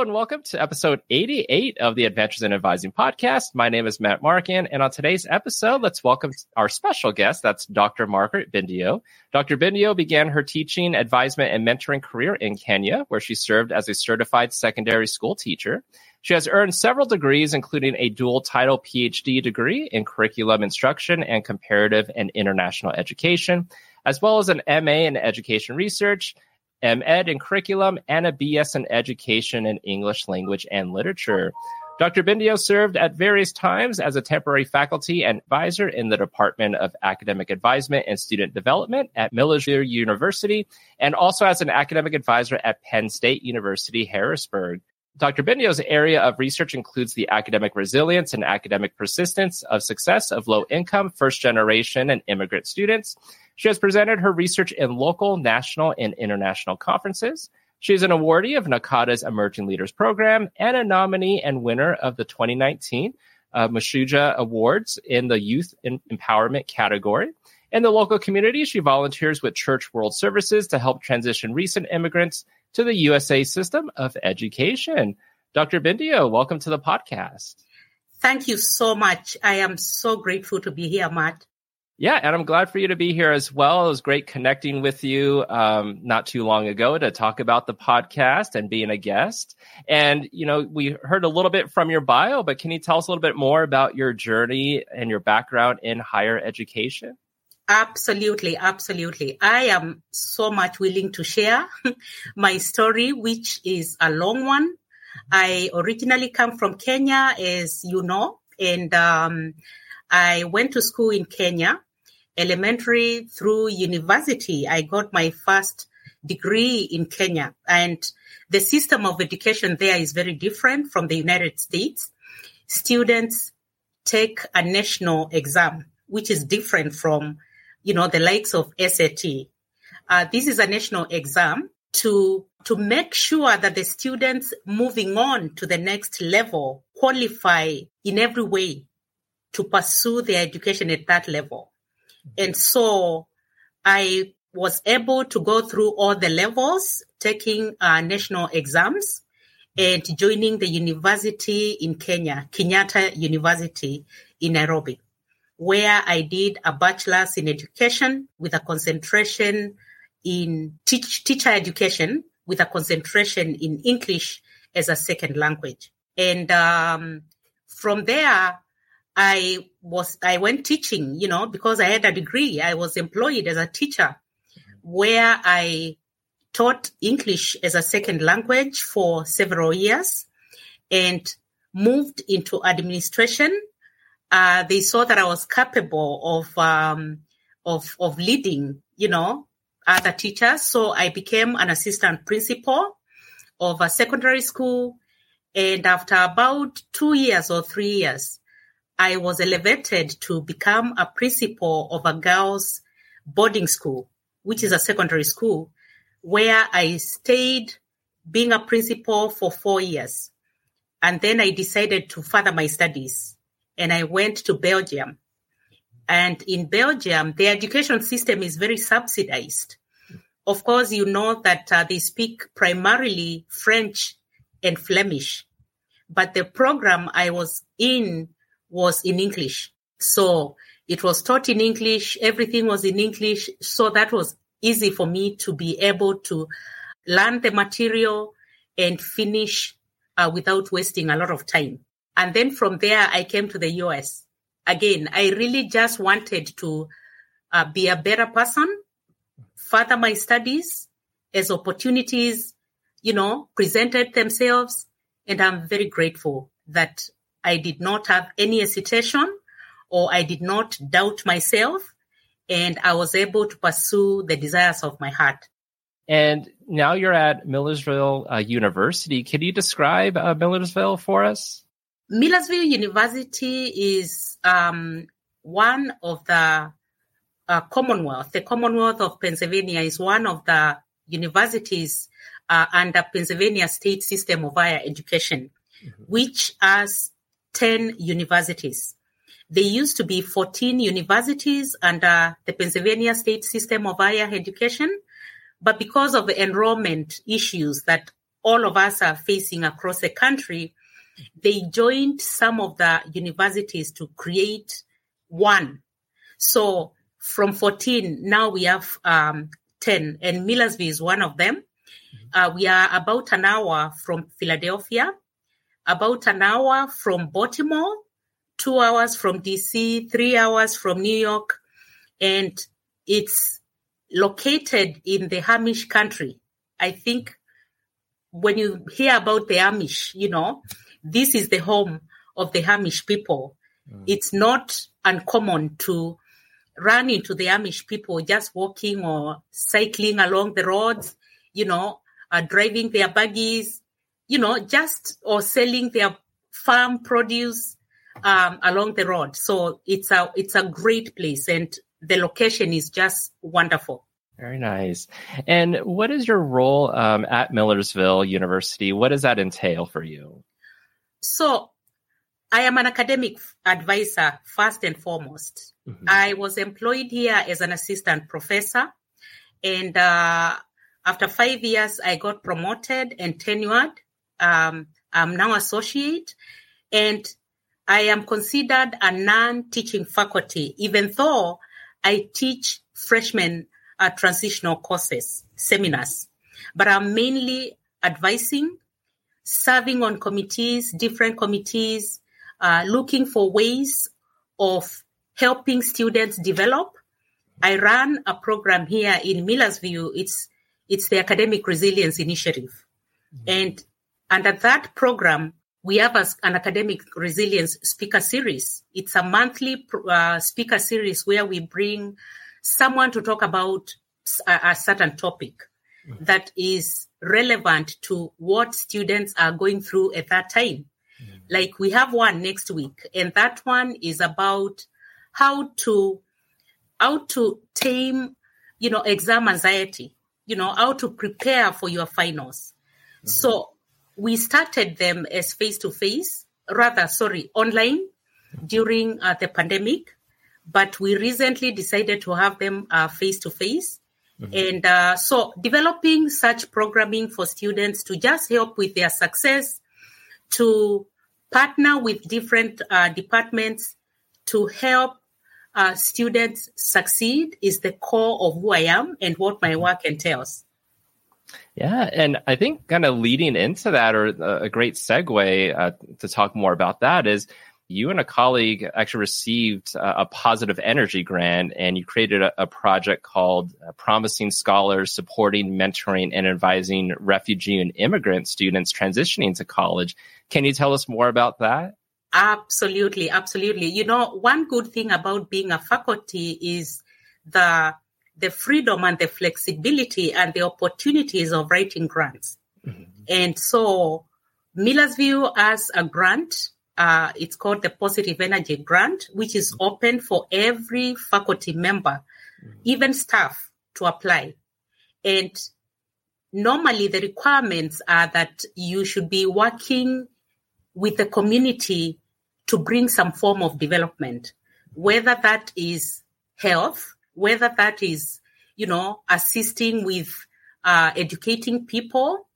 And welcome to episode 88 of the Adventures in Advising podcast. My name is Matt Markin, and on today's episode, let's welcome our special guest. That's Dr. Margaret Mbindyo. Dr. Mbindyo began her teaching, advisement, and mentoring career in Kenya, where she served as a certified secondary school teacher. She has earned several degrees, including a dual title PhD degree in curriculum instruction and comparative and international education, as well as an MA in education research MEd in curriculum, and a BS in education in English language and literature. Dr. Mbindyo served at various times as a temporary faculty and advisor in the Department of Academic Advisement and Student Development at Millersville University, and also as an academic advisor at Penn State University, Harrisburg. Dr. Mbindyo's area of research includes the academic resilience and academic persistence of success of low income, first generation, and immigrant students. She has presented her research in local, national, and international conferences. She is an awardee of NACADA's Emerging Leaders Program and a nominee and winner of the 2019 uh, Mashujaa Awards in the Youth Empowerment category. In the local community, she volunteers with Church World Services to help transition recent immigrants to the USA system of education. Dr. Mbindyo, welcome to the podcast. Thank you so much. I am so grateful to be here, Matt. Yeah, and I'm glad for you to be here as well. It was great connecting with you um, not too long ago to talk about the podcast and being a guest. And, you know, we heard a little bit from your bio, but can you tell us a little bit more about your journey and your background in higher education? Absolutely, absolutely. I am so much willing to share my story, which is a long one. I originally come from Kenya, as you know, and um, I went to school in Kenya elementary through university. I got my first degree in Kenya and the system of education there is very different from the United States. Students take a national exam, which is different from, you know, the likes of SAT. Uh, this is a national exam to to make sure that the students moving on to the next level qualify in every way to pursue their education at that level. And so I was able to go through all the levels, taking uh, national exams and joining the university in Kenya, Kenyatta University in Nairobi, where I did a bachelor's in education with a concentration in teach, teacher education with a concentration in English as a second language. And um, from there, I was, I went teaching, you know, because I had a degree. I was employed as a teacher where I taught English as a second language for several years and moved into administration. Uh, they saw that I was capable of, um, of, of leading, you know, other teachers. So I became an assistant principal of a secondary school. And after about two years or three years, I was elevated to become a principal of a girls' boarding school, which is a secondary school, where I stayed being a principal for four years. And then I decided to further my studies and I went to Belgium. And in Belgium, the education system is very subsidized. Of course, you know that uh, they speak primarily French and Flemish, but the program I was in was in English. So it was taught in English. Everything was in English. So that was easy for me to be able to learn the material and finish uh, without wasting a lot of time. And then from there, I came to the US. Again, I really just wanted to uh, be a better person, further my studies as opportunities, you know, presented themselves. And I'm very grateful that I did not have any hesitation or I did not doubt myself and I was able to pursue the desires of my heart. And now you're at Millersville uh, University. Can you describe uh, Millersville for us? Millersville University is um, one of the uh, Commonwealth. The Commonwealth of Pennsylvania is one of the universities uh, under Pennsylvania State System of Higher Education, mm-hmm. which has 10 universities. There used to be 14 universities under the Pennsylvania state system of higher education. But because of the enrollment issues that all of us are facing across the country, they joined some of the universities to create one. So from 14, now we have um, 10, and Millersville is one of them. Uh, we are about an hour from Philadelphia, about an hour from Baltimore, two hours from DC, three hours from New York, and it's located in the Amish country. I think when you hear about the Amish, you know, this is the home of the Amish people. Mm. It's not uncommon to run into the Amish people just walking or cycling along the roads, you know, uh, driving their buggies, you know, just or selling their farm produce um, along the road. So it's a it's a great place, and the location is just wonderful. Very nice. And what is your role um, at Millersville University? What does that entail for you? So, I am an academic advisor first and foremost. Mm-hmm. I was employed here as an assistant professor, and uh, after five years, I got promoted and tenured. Um, I'm now associate, and I am considered a non-teaching faculty, even though I teach freshmen uh, transitional courses, seminars, but I'm mainly advising, serving on committees, different committees, uh, looking for ways of helping students develop. I run a program here in Millersville. It's it's the Academic Resilience Initiative, mm-hmm. and under that program, we have a, an academic resilience speaker series. It's a monthly uh, speaker series where we bring someone to talk about a, a certain topic mm-hmm. that is relevant to what students are going through at that time. Mm-hmm. Like we have one next week, and that one is about how to how to tame, you know, exam anxiety. You know, how to prepare for your finals. Mm-hmm. So we started them as face to face, rather, sorry, online during uh, the pandemic, but we recently decided to have them face to face. And uh, so developing such programming for students to just help with their success, to partner with different uh, departments to help uh, students succeed is the core of who I am and what my work entails. Yeah, and I think kind of leading into that, or a great segue uh, to talk more about that, is you and a colleague actually received a, positive energy grant and you created a, a project called uh, Promising Scholars Supporting, Mentoring, and Advising Refugee and Immigrant Students Transitioning to College. Can you tell us more about that? Absolutely, absolutely. You know, one good thing about being a faculty is the the freedom and the flexibility and the opportunities of writing grants. Mm-hmm. And so Millersville as a grant uh, it's called the Positive Energy Grant, which is mm-hmm. open for every faculty member, mm-hmm. even staff, to apply. And normally the requirements are that you should be working with the community to bring some form of development, whether that is health, whether that is, you know, assisting with uh, educating people,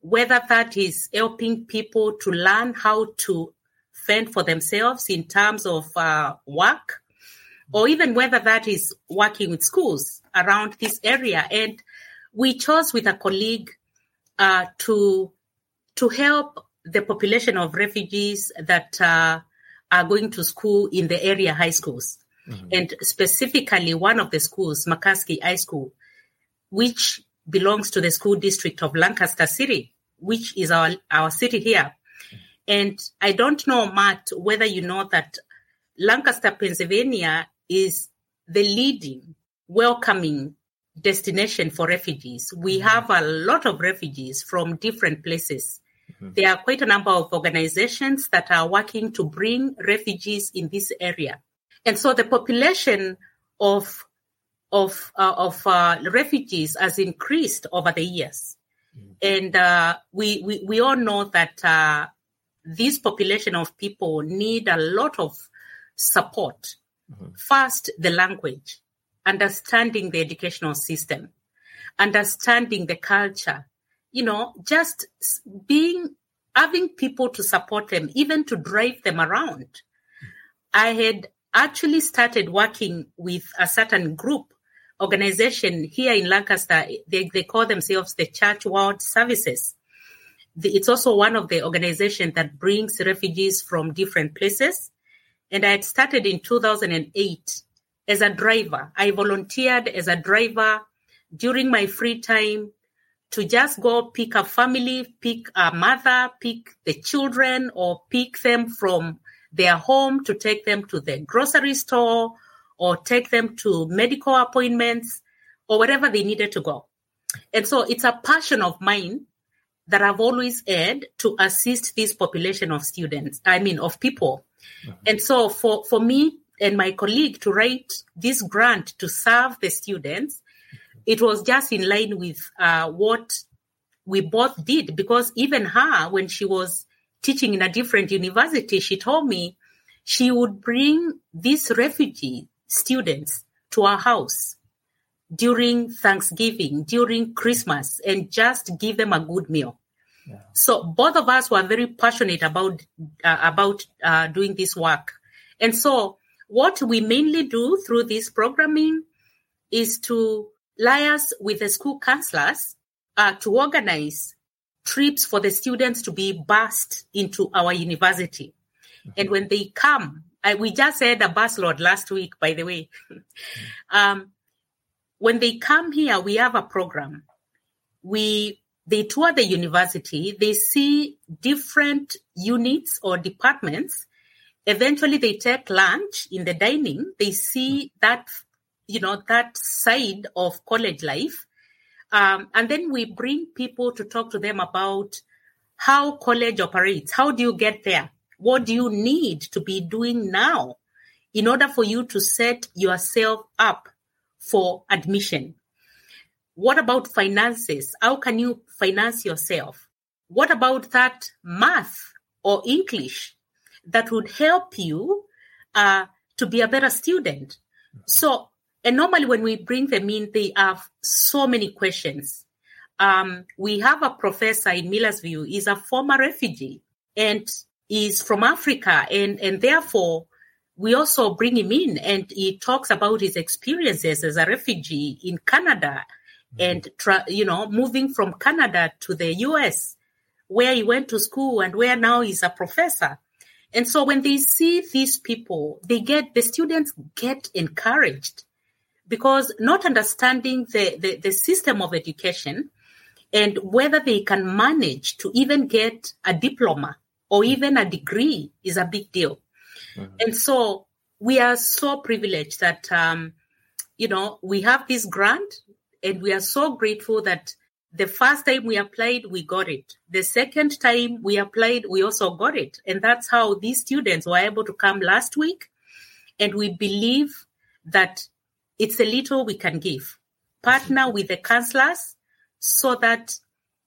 whether that is helping people to learn how to fend for themselves in terms of uh, work, or even whether that is working with schools around this area. And we chose with a colleague uh, to to help the population of refugees that uh, are going to school in the area high schools, mm-hmm. and specifically one of the schools, McCaskey High School, which belongs to the school district of Lancaster City, which is our our city here. And I don't know, Matt, whether you know that Lancaster, Pennsylvania is the leading welcoming destination for refugees. We mm-hmm. have a lot of refugees from different places. Mm-hmm. There are quite a number of organizations that are working to bring refugees in this area. And so the population of of uh, of uh, refugees has increased over the years, mm-hmm. and uh, we, we we all know that uh, this population of people need a lot of support. Mm-hmm. First, the language, understanding the educational system, understanding the culture. you know, just being, having people to support them, even to drive them around. I had actually started working with a certain group organization here in Lancaster. They, they call themselves the Church World Services. The, it's also one of the organizations that brings refugees from different places. And I had started in 2008 as a driver. I volunteered as a driver during my free time to just go pick a family, pick a mother, pick the children, or pick them from their home to take them to the grocery store or take them to medical appointments or wherever they needed to go. And so it's a passion of mine that I've always had to assist this population of students, I mean, of people. Mm-hmm. And so for, for me and my colleague to write this grant to serve the students, it was just in line with uh, what we both did because even her, when she was teaching in a different university, she told me she would bring these refugee students to our house during Thanksgiving, during Christmas, and just give them a good meal. Yeah. So both of us were very passionate about uh, about uh, doing this work, and so what we mainly do through this programming is to liaise with the school counselors uh, to organize trips for the students to be bused into our university. Mm-hmm. And when they come, I, we just had a bus load last week, by the way. um, when they come here, we have a program. We they tour the university. They see different units or departments. Eventually, they take lunch in the dining. They see that you know that side of college life um, and then we bring people to talk to them about how college operates. How do you get there? What do you need to be doing now in order for you to set yourself up for admission? What about finances? How can you finance yourself? What about that math or English that would help you uh, to be a better student? So and normally, when we bring them in, they have so many questions. Um, we have a professor in Millersville. He's a former refugee and is from Africa, and and therefore we also bring him in, and he talks about his experiences as a refugee in Canada, mm-hmm. and tra- you know moving from Canada to the U.S., where he went to school and where now he's a professor. And so when they see these people, they get the students get encouraged because not understanding the, the, the system of education and whether they can manage to even get a diploma or even a degree is a big deal. Mm-hmm. And so we are so privileged that, um, you know, we have this grant and we are so grateful that the first time we applied, we got it. The second time we applied, we also got it. And that's how these students were able to come last week. And we believe that it's a little we can give. Partner with the counselors so that,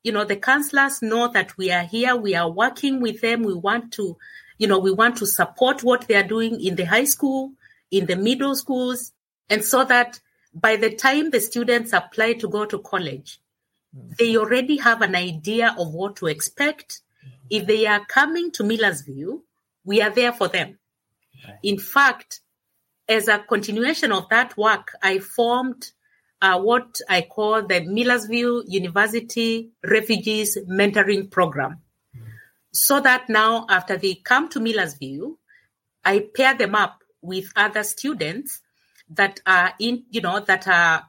you know, the counselors know that we are here, we are working with them, we want to, you know, we want to support what they are doing in the high school, in the middle schools, and so that by the time the students apply to go to college, mm-hmm. they already have an idea of what to expect. Mm-hmm. If they are coming to Millersville, we are there for them. In fact, as a continuation of that work, I formed uh, what I call the Millersville University Refugees Mentoring Program. So that now, after they come to Millersville, I pair them up with other students that are in, you know, that are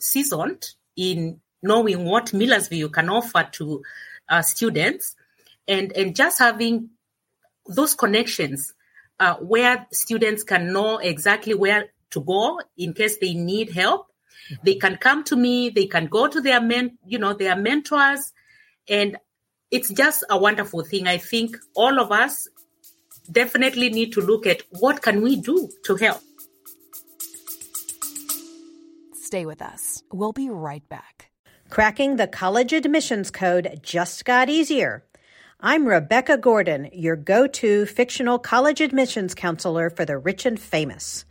seasoned in knowing what Millersville can offer to uh, students and, and just having those connections uh, where students can know exactly where to go in case they need help. Mm-hmm. They can come to me. They can go to their men, you know, their mentors, and it's just a wonderful thing. I think all of us definitely need to look at what can we do to help. Stay with us. We'll be right back. Cracking the college admissions code just got easier. I'm Rebecca Gordon, your go to fictional college admissions counselor for the rich and famous.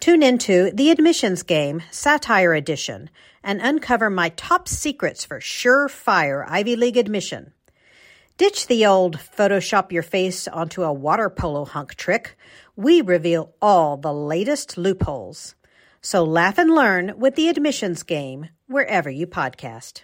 Tune into The Admissions Game, Satire Edition, and uncover my top secrets for surefire Ivy League admission. Ditch the old Photoshop your face onto a water polo hunk trick. We reveal all the latest loopholes. So laugh and learn with The Admissions Game, wherever you podcast.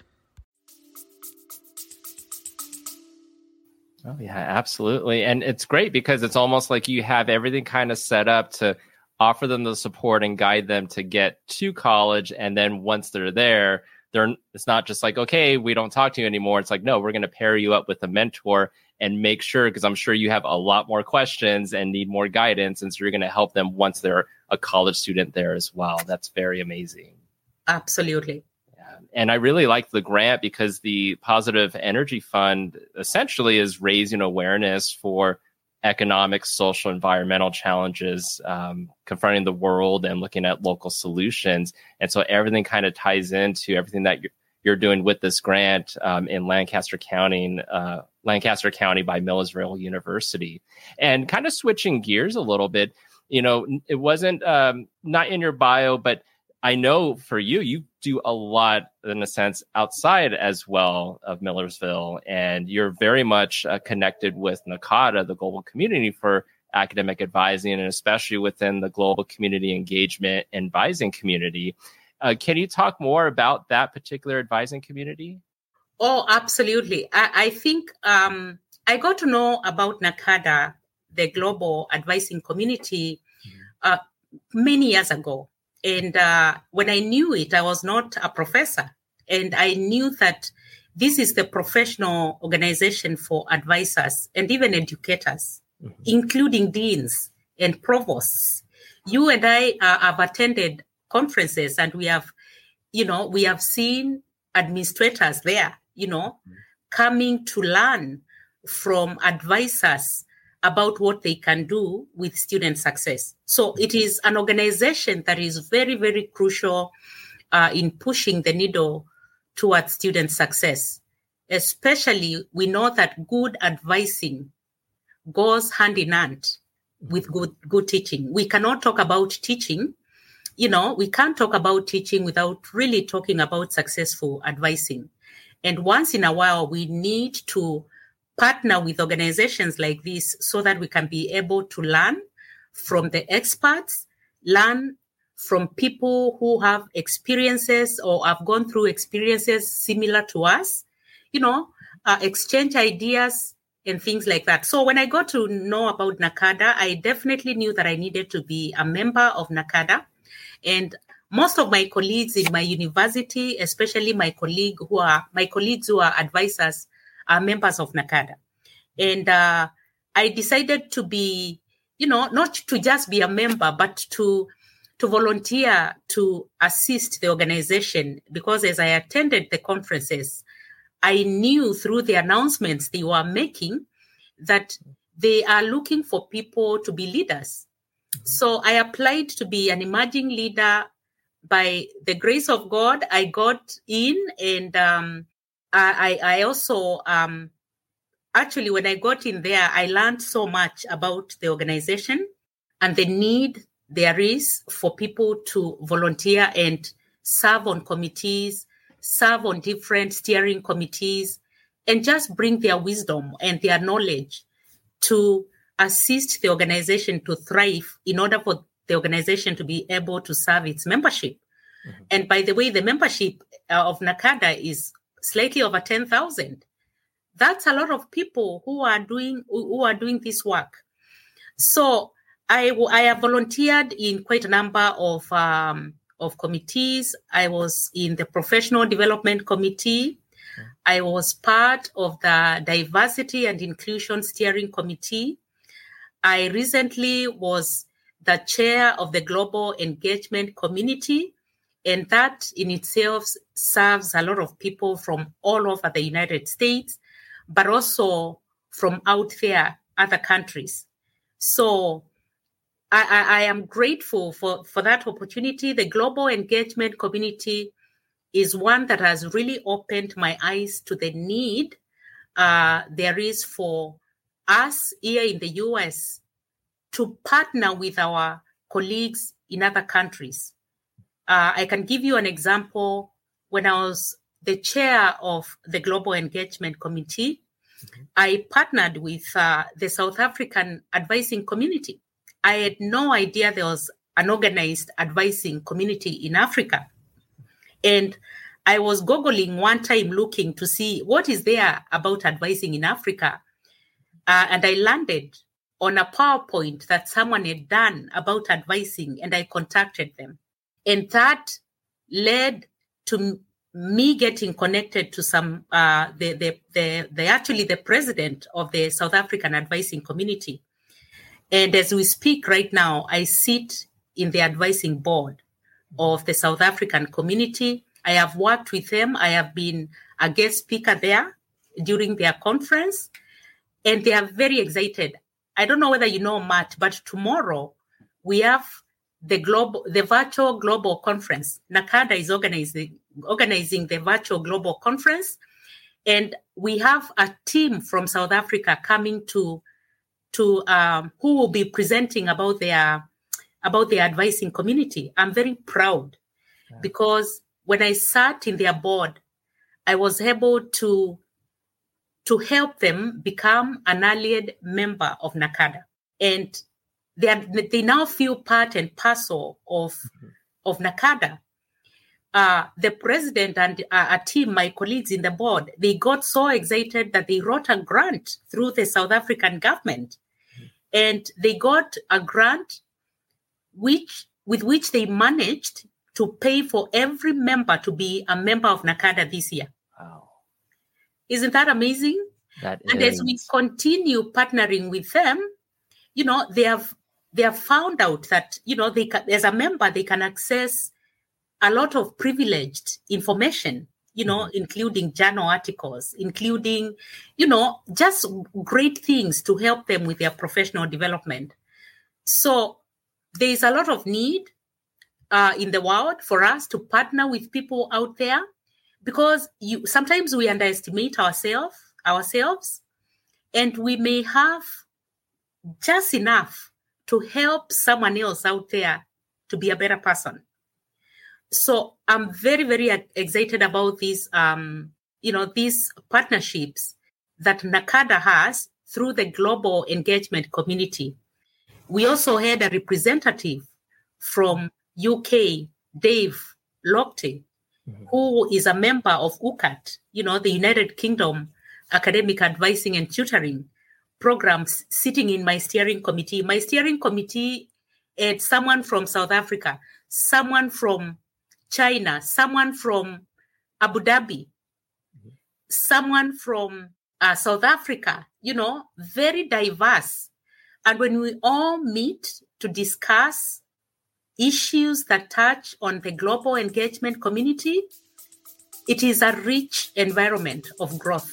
Oh yeah, absolutely. And it's great because it's almost like you have everything kind of set up to offer them the support and guide them to get to college and then once they're there, they're it's not just like okay, we don't talk to you anymore. It's like no, we're going to pair you up with a mentor and make sure because I'm sure you have a lot more questions and need more guidance and so you're going to help them once they're a college student there as well. That's very amazing. Absolutely and I really like the grant because the Positive Energy Fund essentially is raising awareness for economic, social, environmental challenges um, confronting the world and looking at local solutions. And so everything kind of ties into everything that you're, you're doing with this grant um, in Lancaster County, uh, Lancaster County by Millersville University. And kind of switching gears a little bit, you know, it wasn't um, not in your bio, but I know for you, you do a lot in a sense outside as well of Millersville, and you're very much uh, connected with NACADA, the global community for academic advising, and especially within the global community engagement advising community. Uh, can you talk more about that particular advising community? Oh, absolutely. I, I think um, I got to know about NACADA, the global advising community, mm-hmm. uh, many years ago. And uh, when I knew it, I was not a professor. And I knew that this is the professional organization for advisors and even educators, mm-hmm. including deans and provosts. You and I uh, have attended conferences and we have, you know, we have seen administrators there, you know, mm-hmm. coming to learn from advisors about what they can do with student success. So it is an organization that is very, very crucial uh, in pushing the needle towards student success. Especially, we know that good advising goes hand in hand with good, good teaching. We cannot talk about teaching. You know, we can't talk about teaching without really talking about successful advising. And once in a while, we need to partner with organizations like this so that we can be able to learn from the experts, learn from people who have experiences or have gone through experiences similar to us, you know, uh, exchange ideas and things like that. So when I got to know about NACADA, I definitely knew that I needed to be a member of NACADA. And most of my colleagues in my university, especially my colleague who are my colleagues who are advisors, are members of NACADA. And uh, I decided to be, you know, not to just be a member, but to to volunteer to assist the organization because as I attended the conferences, I knew through the announcements they were making that they are looking for people to be leaders. So I applied to be an emerging leader. By the grace of God, I got in and um, I, I also um, actually when I got in there, I learned so much about the organization and the need there is for people to volunteer and serve on committees, serve on different steering committees, and just bring their wisdom and their knowledge to assist the organization to thrive in order for the organization to be able to serve its membership. Mm-hmm. And by the way, the membership uh, of NACADA is slightly over 10,000. That's a lot of people who are doing who are doing this work. So I, I have volunteered in quite a number of um, of committees. I was in the professional development committee. I was part of the diversity and inclusion steering committee. I recently was the chair of the global engagement community, and that in itself serves a lot of people from all over the United States, but also from out there, other countries. So I, I, am grateful for, for that opportunity. The global engagement community is one that has really opened my eyes to the need uh, there is for us here in the US to partner with our colleagues in other countries. Uh, I can give you an example. When I was the chair of the Global Engagement Committee, mm-hmm. I partnered with uh, the South African advising community. I had no idea there was an organized advising community in Africa. And I was Googling one time looking to see what is there about advising in Africa. Uh, and I landed on a PowerPoint that someone had done about advising, and I contacted them. And that led to me getting connected to some uh, the, the the the actually the president of the South African advising community. And as we speak right now, I sit in the advising board of the South African community. I have worked with them. I have been a guest speaker there during their conference, and they are very excited. I don't know whether you know Matt, but tomorrow we have the global, the virtual global conference. NACADA is organizing organizing the virtual global conference, and we have a team from South Africa coming to to um, who will be presenting about their about their advising community. I'm very proud yeah. because when I sat in their board, I was able to to help them become an allied member of NACADA. And they, are, they now feel part and parcel of, mm-hmm. of NACADA. Uh, the president and uh, a team, my colleagues in the board, they got so excited that they wrote a grant through the South African government. Mm-hmm. And they got a grant which with which they managed to pay for every member to be a member of NACADA this year. Wow. Isn't that amazing? That and is. as we continue partnering with them, you know, they have they have found out that, you know, they can, as a member, they can access a lot of privileged information, you know, mm-hmm. including journal articles, including, you know, just great things to help them with their professional development. So there is a lot of need uh, in the world for us to partner with people out there because you sometimes we underestimate ourselves ourselves and we may have just enough to help someone else out there to be a better person. So i'm very very excited about these um you know these partnerships that NACADA has through the global engagement community. We also had a representative from UK, Dave Lochtie, mm-hmm. who is a member of UKAT, you know, the United Kingdom Academic Advising and Tutoring programs, sitting in my steering committee. My steering committee had someone from South Africa, someone from China, someone from Abu Dhabi, someone from uh, South Africa, you know, very diverse and when we all meet to discuss issues that touch on the global engagement community, it is a rich environment of growth.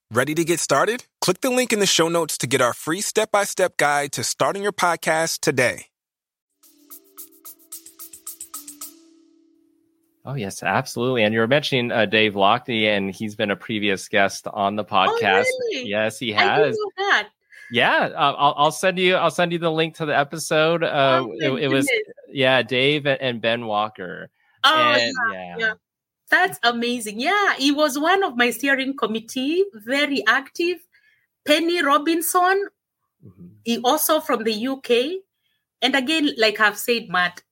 Ready to get started? Click the link in the show notes to get our free step by step guide to starting your podcast today. Oh yes, absolutely. And you were mentioning uh, Dave Lochtie, and he's been a previous guest on the oh, podcast. Oh, really? Yes, he has. Yeah, uh, I'll, I'll, send you. I'll send you the link to the episode. Uh, oh, it, it, was yeah, Dave and Ben Walker. Oh and, yeah, yeah. yeah, that's amazing. Yeah, he was one of my steering committee, very active. Penny Robinson, mm-hmm. he also from the UK. And again, like I've said, Matt,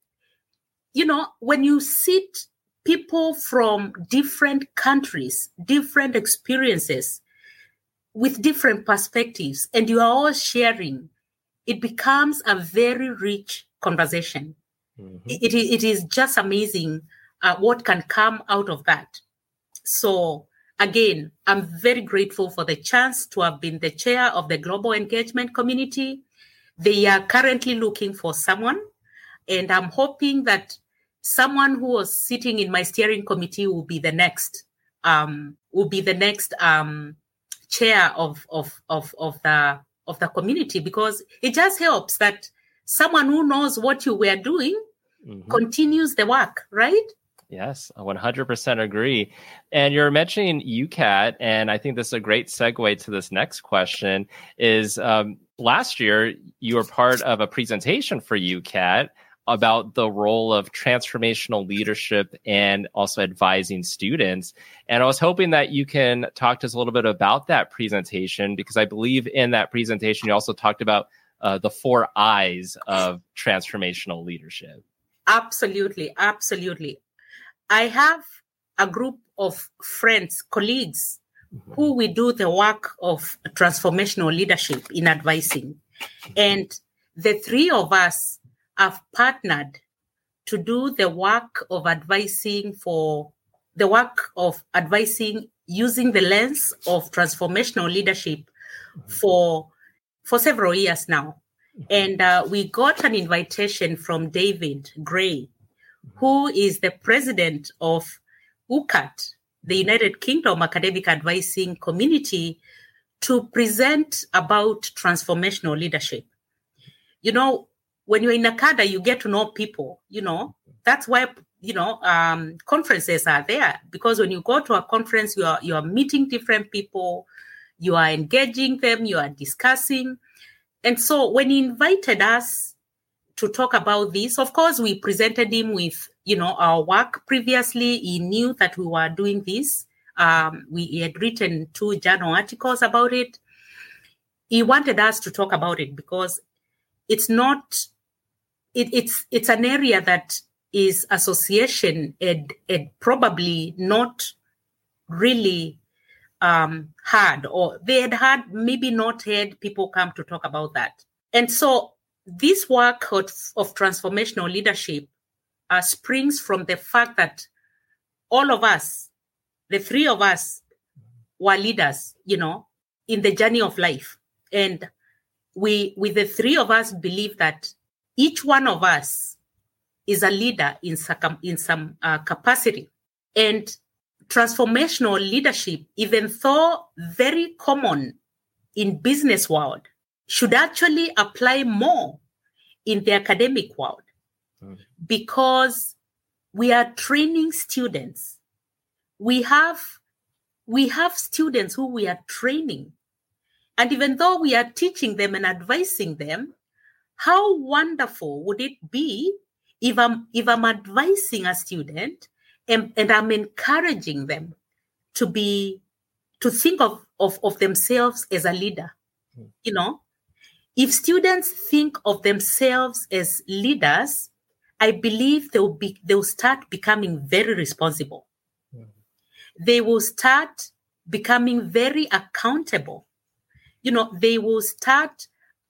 you know, when you sit people from different countries, different experiences, with different perspectives, and you are all sharing, it becomes a very rich conversation. Mm-hmm. It, it is just amazing uh, what can come out of that. So, again, I'm very grateful for the chance to have been the chair of the Global Engagement Community, they are currently looking for someone, and I'm hoping that someone who was sitting in my steering committee will be the next um, will be the next um, chair of, of of of the of the community because it just helps that someone who knows what you were doing mm-hmm. continues the work, right? Yes, I 100% agree. And you're mentioning UKAT, and I think this is a great segue to this next question. Is um, last year you were part of a presentation for UKAT about the role of transformational leadership and also advising students. And I was hoping that you can talk to us a little bit about that presentation because I believe in that presentation you also talked about uh, the four eyes of transformational leadership. Absolutely, absolutely. I have a group of friends, colleagues, mm-hmm. who we do the work of transformational leadership in advising. And the three of us have partnered to do the work of advising for the work of advising using the lens of transformational leadership mm-hmm. for for several years now. Mm-hmm. And uh, we got an invitation from David Gray, who is the president of UKAT, the United Kingdom Academic Advising Community, to present about transformational leadership. You know, when you're in a ACADA, you get to know people, you know, that's why you know um, conferences are there because when you go to a conference you are you are meeting different people you are engaging them you are discussing and so when he invited us to talk about this. Of course, we presented him with, you know, our work previously. He knew that we were doing this. Um, we had written two journal articles about it. He wanted us to talk about it because it's not, it, it's it's an area that is association and, and probably not really um, had, or they had had maybe not had people come to talk about that. And so this work of, transformational leadership uh, springs from the fact that all of us, the three of us, were leaders, you know, in the journey of life. And we, with the three of us, believe that each one of us is a leader in, some, in some uh, capacity. And transformational leadership, even though very common in business world, should actually apply more in the academic world mm. because we are training students we have we have students who we are training and even though we are teaching them and advising them how wonderful would it be if i'm if i'm advising a student and, and i'm encouraging them to be to think of, of, of themselves as a leader mm. you know if students think of themselves as leaders, I believe they'll be they'll start becoming very responsible. They will start becoming very accountable. You know, they will start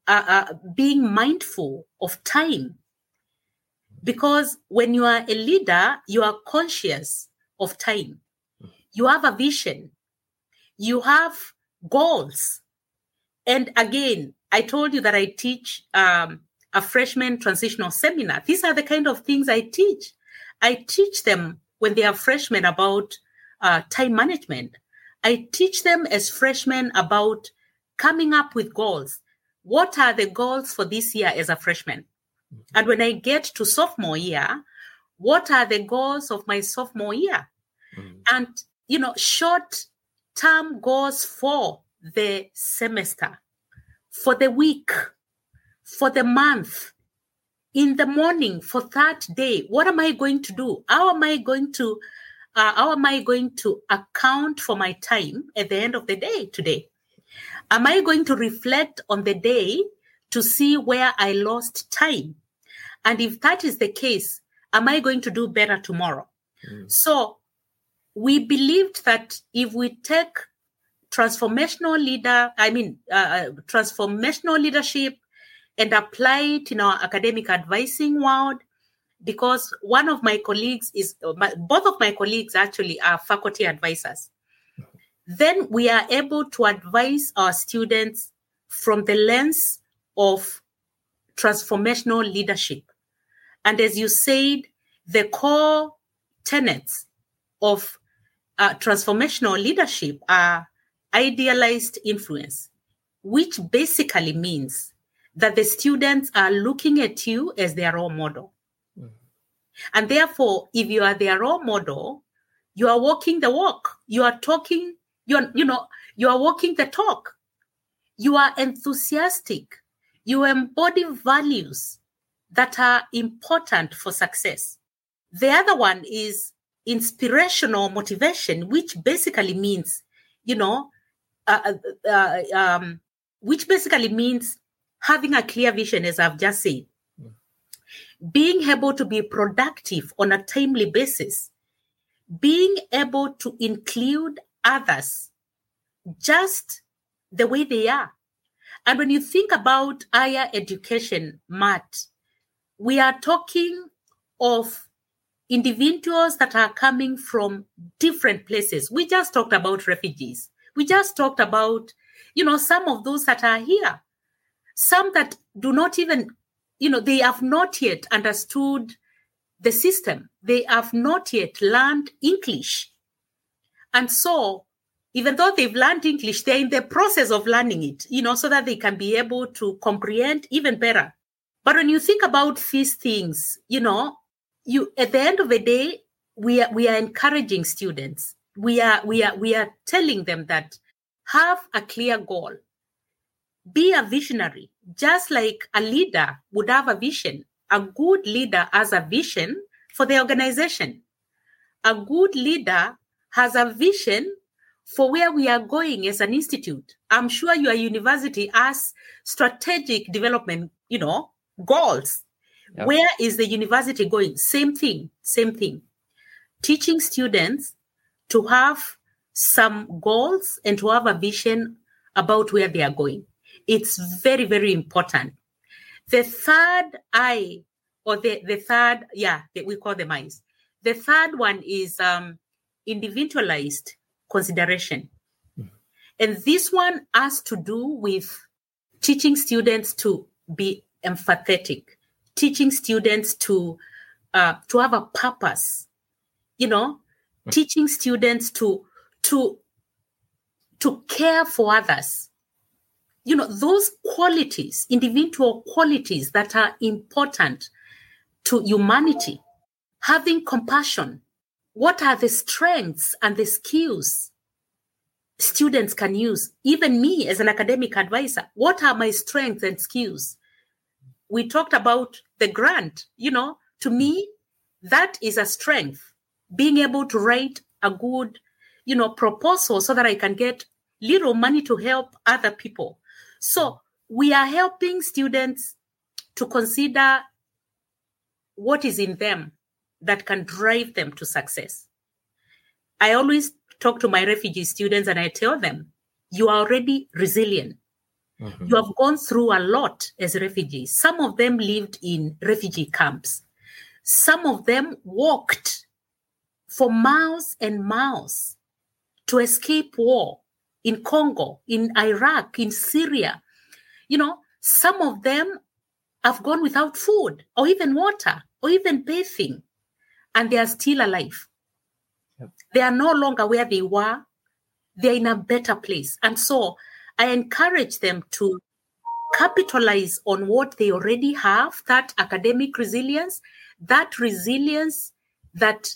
uh, uh, being mindful of time. Because when you are a leader, you are conscious of time. You have a vision. You have goals. And again, I told you that I teach um, a freshman transitional seminar. These are the kind of things I teach. I teach them when they are freshmen about uh, time management. I teach them as freshmen about coming up with goals. What are the goals for this year as a freshman? Mm-hmm. And when I get to sophomore year, what are the goals of my sophomore year? Mm-hmm. And, you know, short term goals for the semester for the week, for the month, in the morning, for that day. What am I going to do? How am I going to uh, how am I going to account for my time at the end of the day today? Am I going to reflect on the day to see where I lost time? And if that is the case, am I going to do better tomorrow? Mm. So we believed that if we take transformational leader, I mean, uh, uh, transformational leadership and apply it in our academic advising world because one of my colleagues is, my, both of my colleagues actually are faculty advisors. Then we are able to advise our students from the lens of transformational leadership. And as you said, the core tenets of uh, transformational leadership are idealized influence, which basically means that the students are looking at you as their role model. Mm. And therefore, if you are their role model, you are walking the walk. You are talking, you're, you know, you are walking the talk. You are enthusiastic. You embody values that are important for success. The other one is inspirational motivation, which basically means, you know, uh, uh, uh, um, which basically means having a clear vision, as I've just said, mm. being able to be productive on a timely basis, being able to include others just the way they are. And when you think about higher education, Matt, we are talking of individuals that are coming from different places. We just talked about refugees. We just talked about, you know, some of those that are here. Some that do not even, you know, they have not yet understood the system. They have not yet learned English. And so, even though they've learned English, they're in the process of learning it, you know, so that they can be able to comprehend even better. But when you think about these things, you know, you at the end of the day, we are we are encouraging students. We are we are we are telling them that have a clear goal. Be a visionary, just like a leader would have a vision a good leader has a vision for the organization. A good leader has a vision for where we are going as an institute. I'm sure your university has strategic development, you know, goals. Yep. Where is the university going? Same thing, same thing. Teaching students to have some goals and to have a vision about where they are going. It's very, very important. The third I, or the, the third, yeah, we call them I's. The third one is um, individualized consideration. Mm-hmm. And this one has to do with teaching students to be empathetic, teaching students to uh, to have a purpose, you know. Teaching students to to to care for others, you know, those qualities, individual qualities that are important to humanity. Having compassion. What are the strengths and the skills students can use? Even me as an academic advisor, what are my strengths and skills? We talked about the grant, you know, to me, that is a strength. Being able to write a good, you know, proposal so that I can get little money to help other people. So we are helping students to consider what is in them that can drive them to success. I always talk to my refugee students and I tell them, you are already resilient. Mm-hmm. You have gone through a lot as refugees. Some of them lived in refugee camps. Some of them walked for miles and miles to escape war in Congo, in Iraq, in Syria. You know, some of them have gone without food or even water or even bathing, and they are still alive. Yep. They are no longer where they were, they're in a better place. And so I encourage them to capitalize on what they already have that academic resilience, that resilience that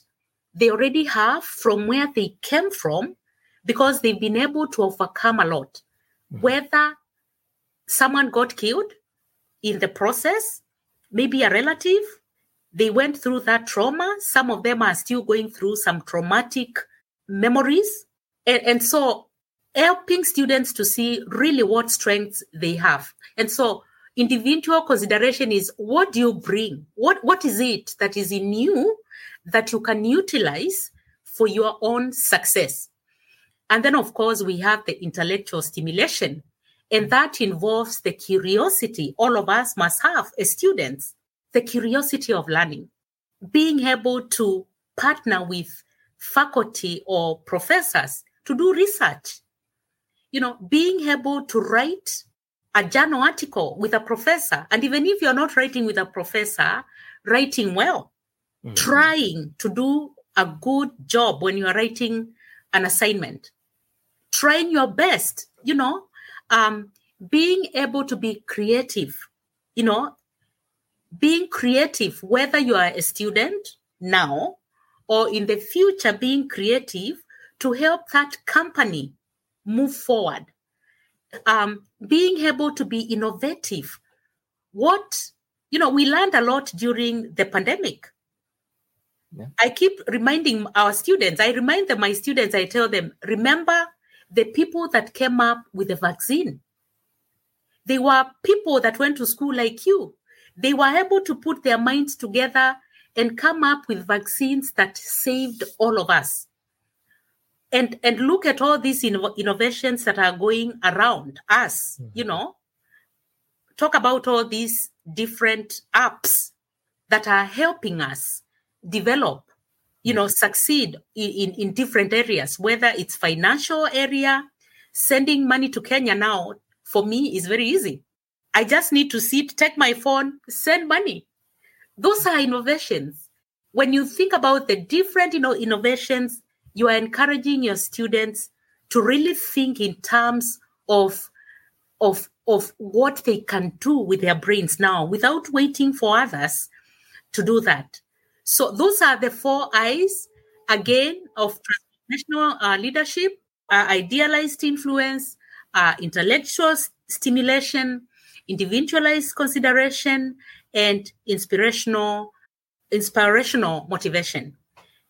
they already have from where they came from because they've been able to overcome a lot. Mm-hmm. Whether someone got killed in the process, maybe a relative, they went through that trauma. Some of them are still going through some traumatic memories. And, and so helping students to see really what strengths they have. And so individual consideration is what do you bring? What what is it that is in you that you can utilize for your own success? And then, of course, we have the intellectual stimulation, and that involves the curiosity all of us must have as students the curiosity of learning, being able to partner with faculty or professors to do research, you know, being able to write a journal article with a professor. And even if you're not writing with a professor, writing well, mm-hmm. trying to do a good job when you are writing an assignment, trying your best, you know, um, being able to be creative, you know, being creative, whether you are a student now or in the future, being creative to help that company move forward. Um, being able to be innovative. What, you know, we learned a lot during the pandemic. Yeah. I keep reminding our students, I remind them, my students, I tell them, remember the people that came up with the vaccine. They were people that went to school like you. They were able to put their minds together and come up with vaccines that saved all of us. And, and look at all these inno- innovations that are going around us, mm-hmm. you know. Talk about all these different apps that are helping us develop, you know, mm-hmm. succeed in, in, in different areas, whether it's financial area, sending money to Kenya now for me is very easy. I just need to sit, take my phone, send money. Those are innovations. When you think about the different you know, innovations, you are encouraging your students to really think in terms of, of, of what they can do with their brains now without waiting for others to do that. So those are the four I's again of transformational uh, leadership, uh, idealized influence, uh, intellectual stimulation, individualized consideration, and inspirational inspirational motivation.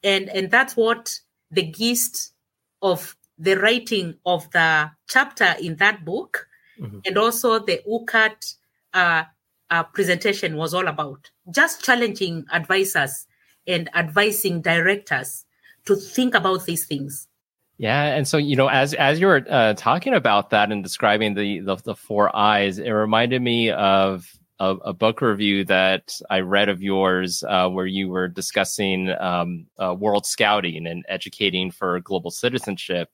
And and that's what the gist of the writing of the chapter in that book mm-hmm. and also the UKAT uh, uh, presentation was all about. Just challenging advisors and advising directors to think about these things. Yeah, and so you know, as as you were uh, talking about that and describing the, the, the four I's, it reminded me of a, a, book review that I read of yours, uh, where you were discussing um, uh, world scouting and educating for global citizenship,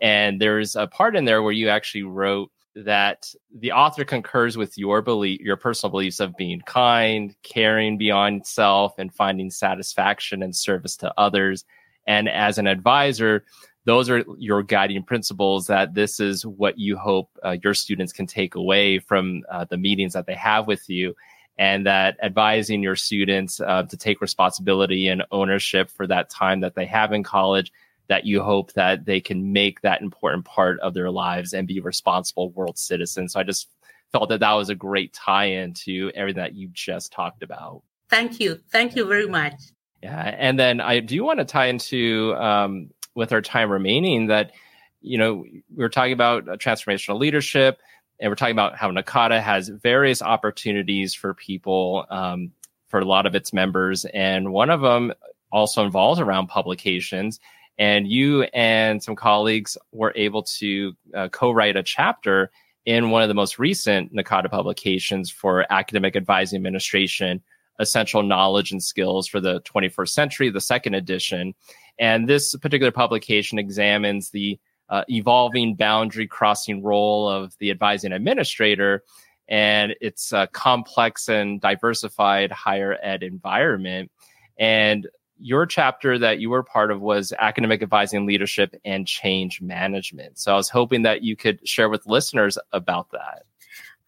and there's a part in there where you actually wrote that the author concurs with your belief, your personal beliefs of being kind, caring beyond self, and finding satisfaction and service to others. And as an advisor, those are your guiding principles that this is what you hope uh, your students can take away from uh, the meetings that they have with you and that advising your students uh, to take responsibility and ownership for that time that they have in college that you hope that they can make that important part of their lives and be responsible world citizens. So I just felt that that was a great tie-in to everything that you just talked about. Thank you. Thank you very much. Yeah, and then I do want to tie into um, with our time remaining that you know we we're talking about transformational leadership, and we're talking about how NACADA has various opportunities for people um, for a lot of its members, and one of them also involves around publications and you and some colleagues were able to uh, co-write a chapter in one of the most recent NACADA publications for academic advising administration, essential knowledge and skills for the 21st century, the second edition. And this particular publication examines the uh, evolving boundary crossing role of the advising administrator and its uh, complex and diversified higher ed environment. And your chapter that you were part of was academic advising leadership and change management. So I was hoping that you could share with listeners about that.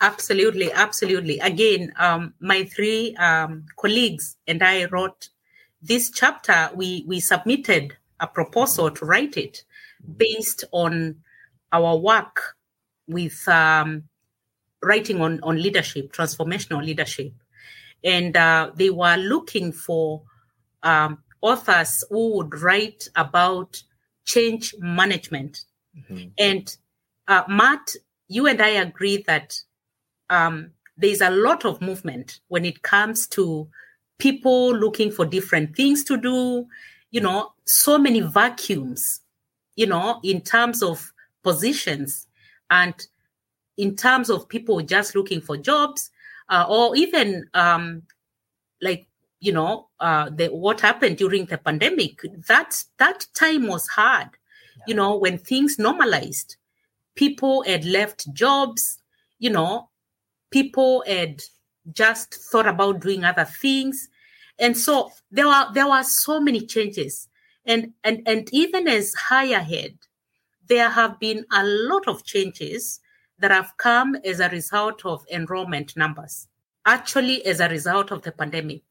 Absolutely, absolutely. Again, um, my three um, colleagues and I wrote this chapter. We we submitted a proposal to write it based on our work with um, writing on on leadership, transformational leadership, and uh, they were looking for um, authors who would write about change management. Mm-hmm. And uh, Matt, you and I agree that um, there's a lot of movement when it comes to people looking for different things to do, you know, so many vacuums, you know, in terms of positions and in terms of people just looking for jobs uh, or even um, like you know uh, the what happened during the pandemic that that time was hard yeah. you know when things normalized people had left jobs you know, people had just thought about doing other things. And so there were there were so many changes. And and and even as high ahead, there have been a lot of changes that have come as a result of enrollment numbers, actually as a result of the pandemic.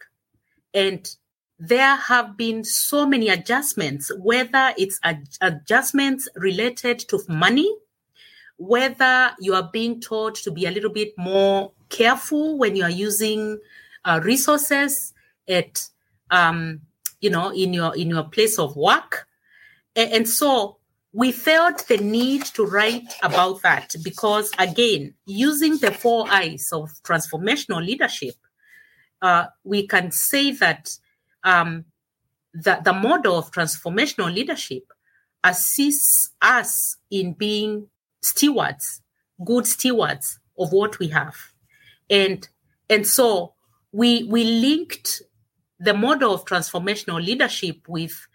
And there have been so many adjustments, whether it's ad- adjustments related to money, whether you are being taught to be a little bit more careful when you are using uh, resources at um, you know in your in your place of work. And, and so we felt the need to write about that because again using the four I's of transformational leadership uh, we can say that um, the, the model of transformational leadership assists us in being stewards, good stewards of what we have. And and so we we linked the model of transformational leadership with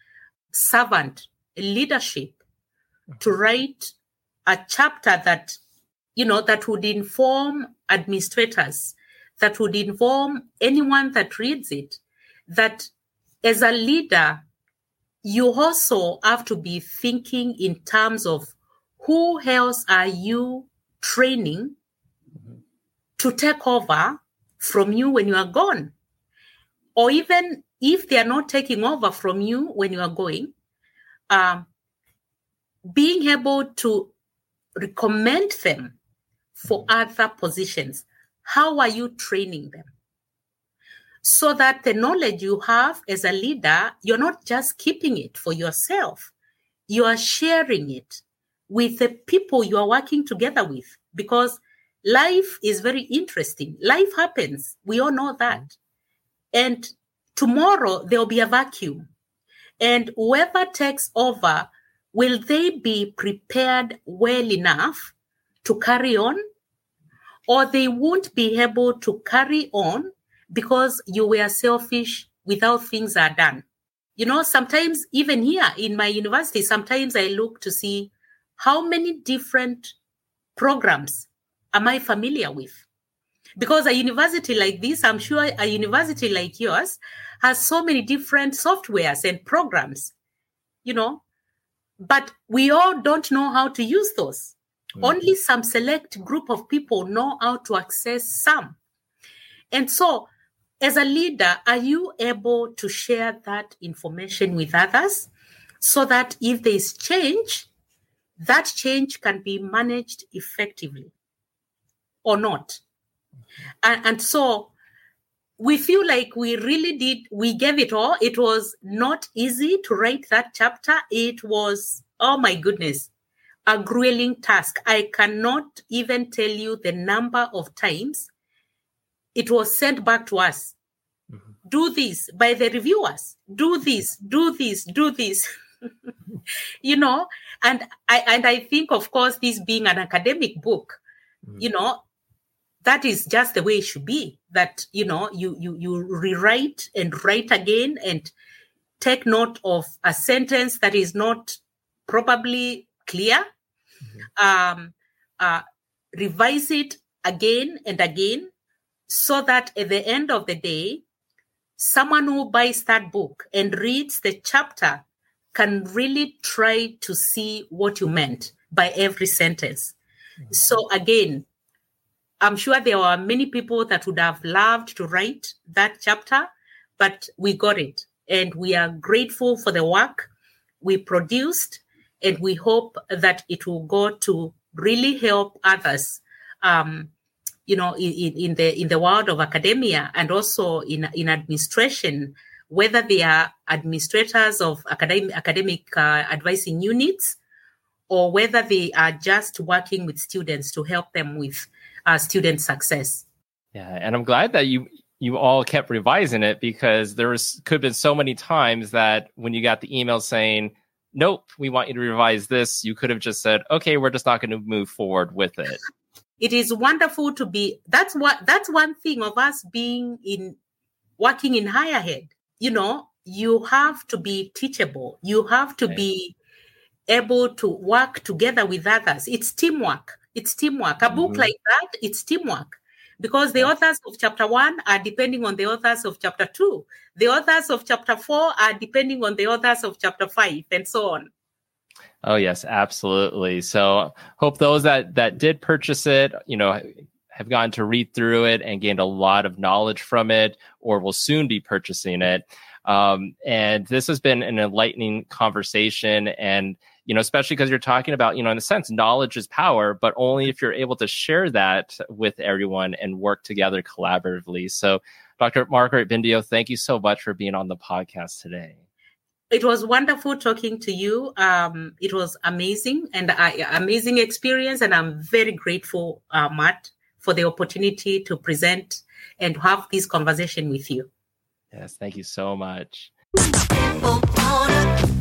servant leadership to write a chapter that you know that would inform administrators that would inform anyone that reads it that as a leader you also have to be thinking in terms of who else are you training to take over from you when you are gone? Or even if they are not taking over from you when you are going, um, being able to recommend them for other positions. How are you training them? So that the knowledge you have as a leader, you're not just keeping it for yourself, you are sharing it with the people you are working together with because life is very interesting. Life happens. We all know that. And tomorrow there'll be a vacuum. And whoever takes over, will they be prepared well enough to carry on? Or they won't be able to carry on because you were selfish without things are done. You know, sometimes even here in my university, sometimes I look to see how many different programs am I familiar with? Because a university like this, I'm sure a university like yours has so many different softwares and programs, you know, but we all don't know how to use those. Mm-hmm. Only some select group of people know how to access some. And so, as a leader, are you able to share that information with others so that if there is change, that change can be managed effectively or not. And, and so we feel like we really did, we gave it all. It was not easy to write that chapter. It was, oh my goodness, a grueling task. I cannot even tell you the number of times it was sent back to us. Mm-hmm. Do this by the reviewers. Do this, do this, do this. you know, and I and I think, of course, this being an academic book, mm. you know, that is just the way it should be. That you know, you you you rewrite and write again and take note of a sentence that is not probably clear. Mm-hmm. Um, uh, revise it again and again, so that at the end of the day, someone who buys that book and reads the chapter can really try to see what you meant by every sentence. Mm-hmm. So again, I'm sure there are many people that would have loved to write that chapter, but we got it. And we are grateful for the work we produced. And we hope that it will go to really help others, um, you know, in, in, the in the world of academia and also in in administration whether they are administrators of academic, academic uh, advising units or whether they are just working with students to help them with uh, student success. Yeah, and I'm glad that you you all kept revising it because there was could have been so many times that when you got the email saying, "Nope, we want you to revise this," you could have just said, "Okay, we're just not going to move forward with it." It is wonderful to be. That's what. That's one thing of us being in working in higher head. you know, you have to be teachable. You have to be able to work together with others. It's teamwork. It's teamwork. A book Mhm. like that, it's teamwork. Because the authors of chapter one are depending on the authors of chapter two. The authors of chapter four are depending on the authors of chapter five, and so on. Oh yes, absolutely. So hope those that that did purchase it, you know, have gotten to read through it and gained a lot of knowledge from it, or will soon be purchasing it. Um, and this has been an enlightening conversation, and you know, especially because you're talking about, you know, in a sense, knowledge is power, but only if you're able to share that with everyone and work together collaboratively. So, Dr. Margaret Mbindyo, thank you so much for being on the podcast today. It was wonderful talking to you. Um, it was amazing and uh, amazing experience, and I'm very grateful, uh, Matt, for the opportunity to present and have this conversation with you. Yes, thank you so much. People wanna